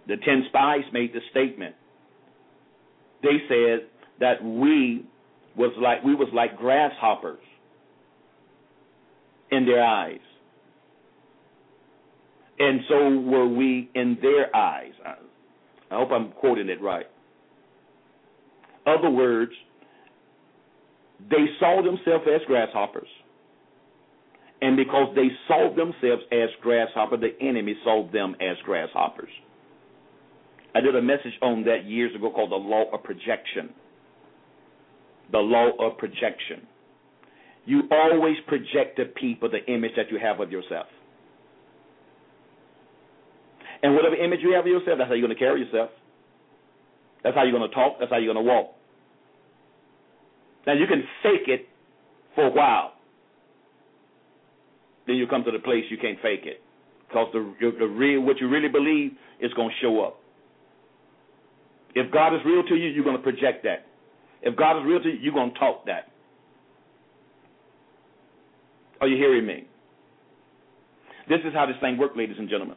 The ten spies made the statement. They said that we was like we was like grasshoppers in their eyes and so were we in their eyes. I hope I'm quoting it right. Other words, they saw themselves as grasshoppers. And because they saw themselves as grasshoppers, the enemy saw them as grasshoppers. I did a message on that years ago called the law of projection. The law of projection. You always project to people the image that you have of yourself. And whatever image you have of yourself, that's how you're going to carry yourself. That's how you're going to talk. That's how you're going to walk. Now you can fake it for a while. Then you come to the place you can't fake it, because the the real what you really believe is going to show up. If God is real to you, you're going to project that. If God is real to you, you're going to talk that. Are you hearing me? This is how this thing works, ladies and gentlemen.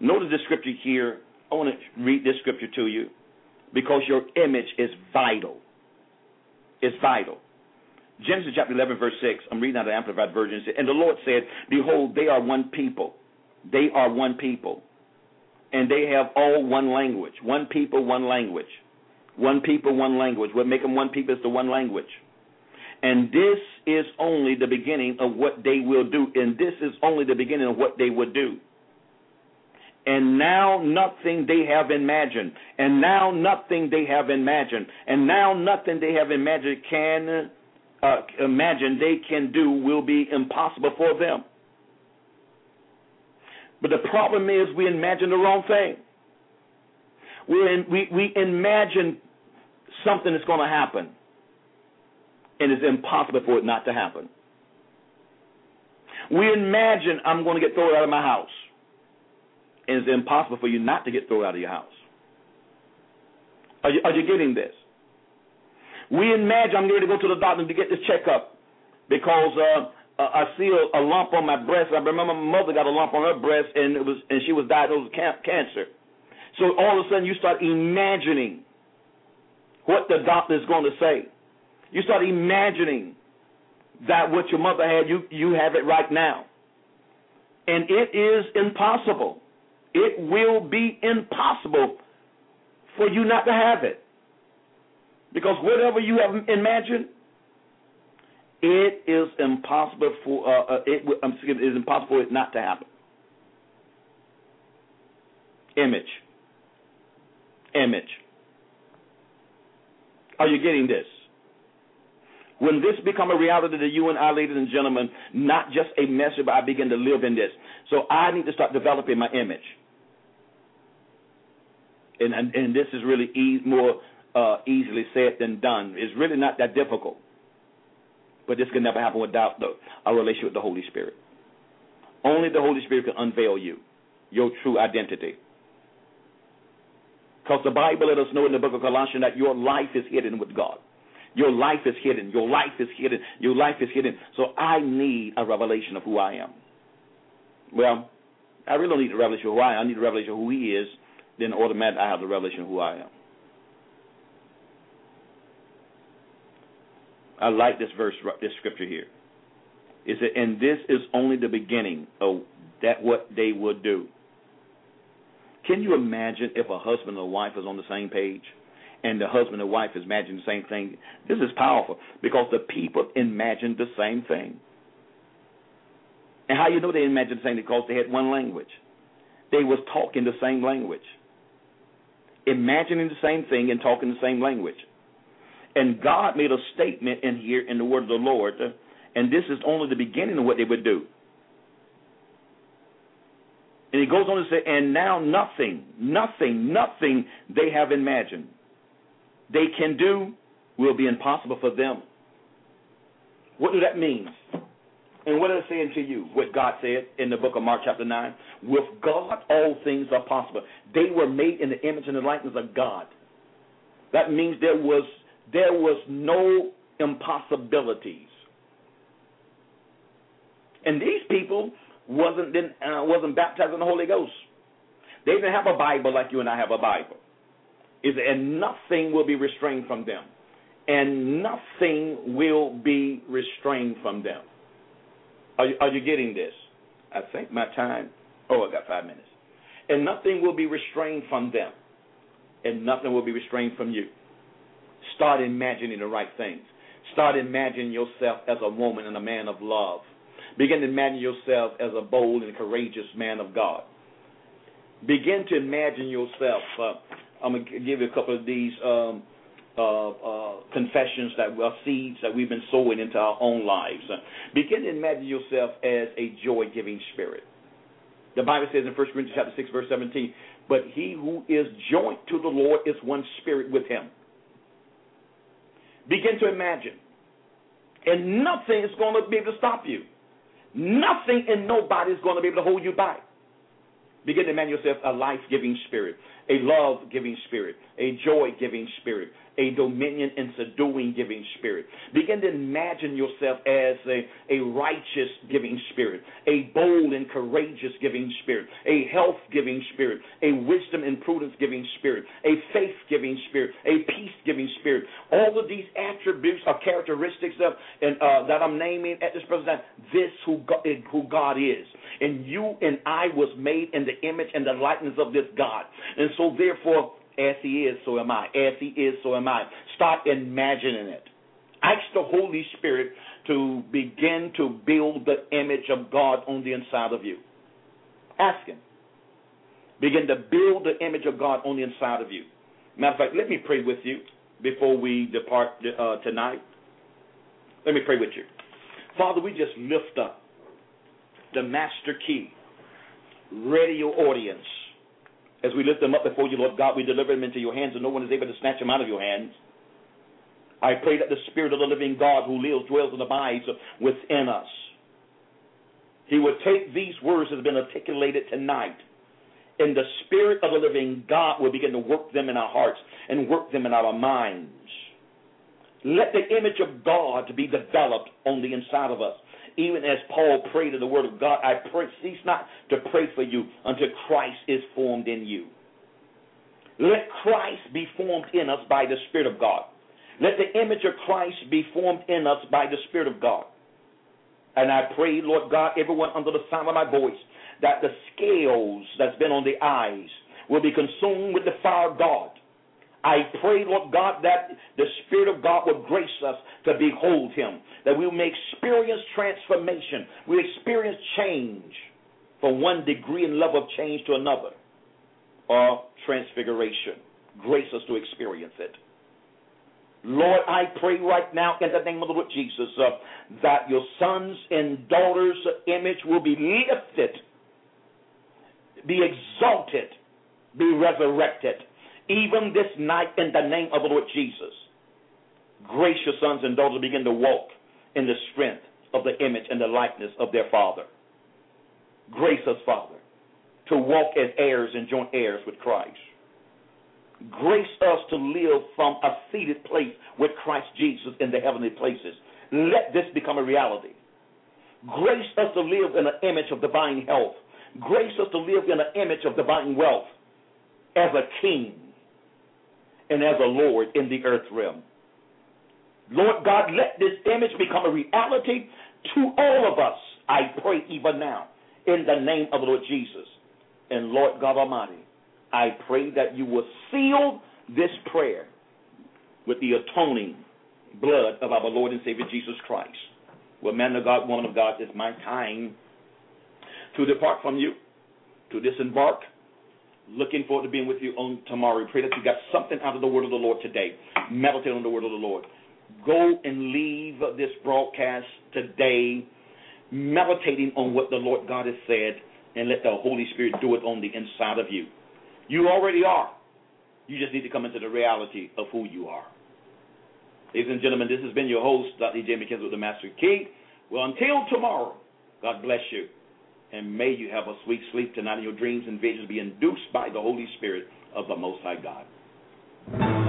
Notice the scripture here. I want to read this scripture to you because your image is vital. It's vital. Genesis chapter 11, verse 6. I'm reading out the Amplified Version. And the Lord said, Behold, they are one people. They are one people. And they have all one language. One people, one language. One people, one language. What make them one people is the one language. And this is only the beginning of what they will do. And this is only the beginning of what they will do and now nothing they have imagined, and now nothing they have imagined, and now nothing they have imagined can uh, imagine they can do will be impossible for them. But the problem is we imagine the wrong thing. We in, we we imagine something that's going to happen, and it's impossible for it not to happen. We imagine I'm going to get thrown out of my house and it's impossible for you not to get thrown out of your house. Are you, are you getting this? We imagine I'm going to go to the doctor to get this checkup because uh, uh, I see a, a lump on my breast. I remember my mother got a lump on her breast, and it was and she was diagnosed with can- cancer. So all of a sudden, you start imagining what the doctor is going to say. You start imagining that what your mother had, you you have it right now, and it is impossible it will be impossible for you not to have it. Because whatever you have imagined, it is impossible for uh, uh, it, it is impossible for it not to happen. Image. Image. Are you getting this? When this become a reality to you and I, ladies and gentlemen, not just a message, but I begin to live in this. So I need to start developing my image and and, and this is really e- more uh, easily said than done. It's really not that difficult, but this can never happen without the, a relationship with the Holy Spirit. Only the Holy Spirit can unveil you, your true identity. Because the Bible let us know in the book of Colossians that your life is hidden with God. Your life is hidden. Your life is hidden. Your life is hidden. So I need a revelation of who I am. Well, I really don't need a revelation of who I am. I need a revelation of who He is then automatically I have the revelation of who I am. I like this verse, this scripture here. It and this is only the beginning of that what they would do. Can you imagine if a husband and a wife is on the same page? and the husband and wife is imagining the same thing. This is powerful because the people imagine the same thing. And how you know they imagined the same? Thing? Because they had one language. They was talking the same language. Imagining the same thing and talking the same language. And God made a statement in here in the word of the Lord, and this is only the beginning of what they would do. And he goes on to say, and now nothing, nothing, nothing they have imagined they can do will be impossible for them. What does that mean? And what is it saying to you? What God said in the book of Mark, chapter 9. With God, all things are possible. They were made in the image and the likeness of God. That means there was there was no impossibilities. And these people wasn't then, uh, wasn't baptized in the Holy Ghost. They didn't have a Bible like you and I have a Bible. Is and nothing will be restrained from them, and nothing will be restrained from them. Are you, are you getting this? I think my time. Oh, I got five minutes. And nothing will be restrained from them, and nothing will be restrained from you. Start imagining the right things. Start imagining yourself as a woman and a man of love. Begin to imagine yourself as a bold and courageous man of God. Begin to imagine yourself. Uh, I'm going to give you a couple of these um, uh, uh, confessions that are seeds that we've been sowing into our own lives. Uh, begin to imagine yourself as a joy-giving spirit. The Bible says in 1 Corinthians chapter 6, verse 17, but he who is joined to the Lord is one spirit with him. Begin to imagine. And nothing is going to be able to stop you. Nothing and nobody is going to be able to hold you back. Begin to imagine yourself a life giving spirit, a love giving spirit, a joy giving spirit, a dominion and subduing giving spirit. Begin to imagine yourself as a, a righteous giving spirit, a bold and courageous giving spirit, a health giving spirit, a wisdom and prudence giving spirit, a faith giving spirit, a peace giving spirit. All of these attributes are characteristics of and uh, that I'm naming at this present time. This who God, who God is, and you and I was made in the image and the likeness of this God, and so therefore as he is, so am I. As he is, so am I. Start imagining it. Ask the Holy Spirit to begin to build the image of God on the inside of you. Ask Him. Begin to build the image of God on the inside of you. Matter of fact, let me pray with you before we depart uh, tonight. Let me pray with you. Father, we just lift up the master key radio audience as we lift them up before you, Lord God, we deliver them into your hands, and no one is able to snatch them out of your hands. I pray that the Spirit of the living God who lives, dwells, and abides within us, He would take these words that have been articulated tonight, and the Spirit of the living God will begin to work them in our hearts and work them in our minds. Let the image of God be developed on the inside of us even as Paul prayed in the Word of God, I pray, cease not to pray for you until Christ is formed in you. Let Christ be formed in us by the Spirit of God. Let the image of Christ be formed in us by the Spirit of God. And I pray, Lord God, everyone under the sound of my voice, that the scales that's been on the eyes will be consumed with the fire of God I pray, Lord God, that the Spirit of God will grace us to behold Him, that we may experience transformation, we experience change from one degree and level of change to another, or transfiguration. Grace us to experience it. Lord, I pray right now in the name of the Lord Jesus uh, that your sons and daughters' image will be lifted, be exalted, be resurrected even this night in the name of the Lord Jesus. Gracious sons and daughters begin to walk in the strength of the image and the likeness of their Father. Grace us, Father, to walk as heirs and joint heirs with Christ. Grace us to live from a seated place with Christ Jesus in the heavenly places. Let this become a reality. Grace us to live in an image of divine health. Grace us to live in an image of divine wealth as a king and as a Lord in the earth realm. Lord God, let this image become a reality to all of us. I pray even now in the name of Lord Jesus. And Lord God Almighty, I pray that you will seal this prayer with the atoning blood of our Lord and Savior Jesus Christ. Well, man of God, woman of God, it's my time to depart from you, to disembark. Looking forward to being with you on tomorrow. We pray that you got something out of the word of the Lord today. Meditate on the word of the Lord. Go and leave this broadcast today meditating on what the Lord God has said and let the Holy Spirit do it on the inside of you. You already are. You just need to come into the reality of who you are. Ladies and gentlemen, this has been your host, Dr. E.J. McKenzie with the Master Key. Well, until tomorrow, God bless you. And may you have a sweet sleep tonight, and your dreams and visions be induced by the Holy Spirit of the Most High God.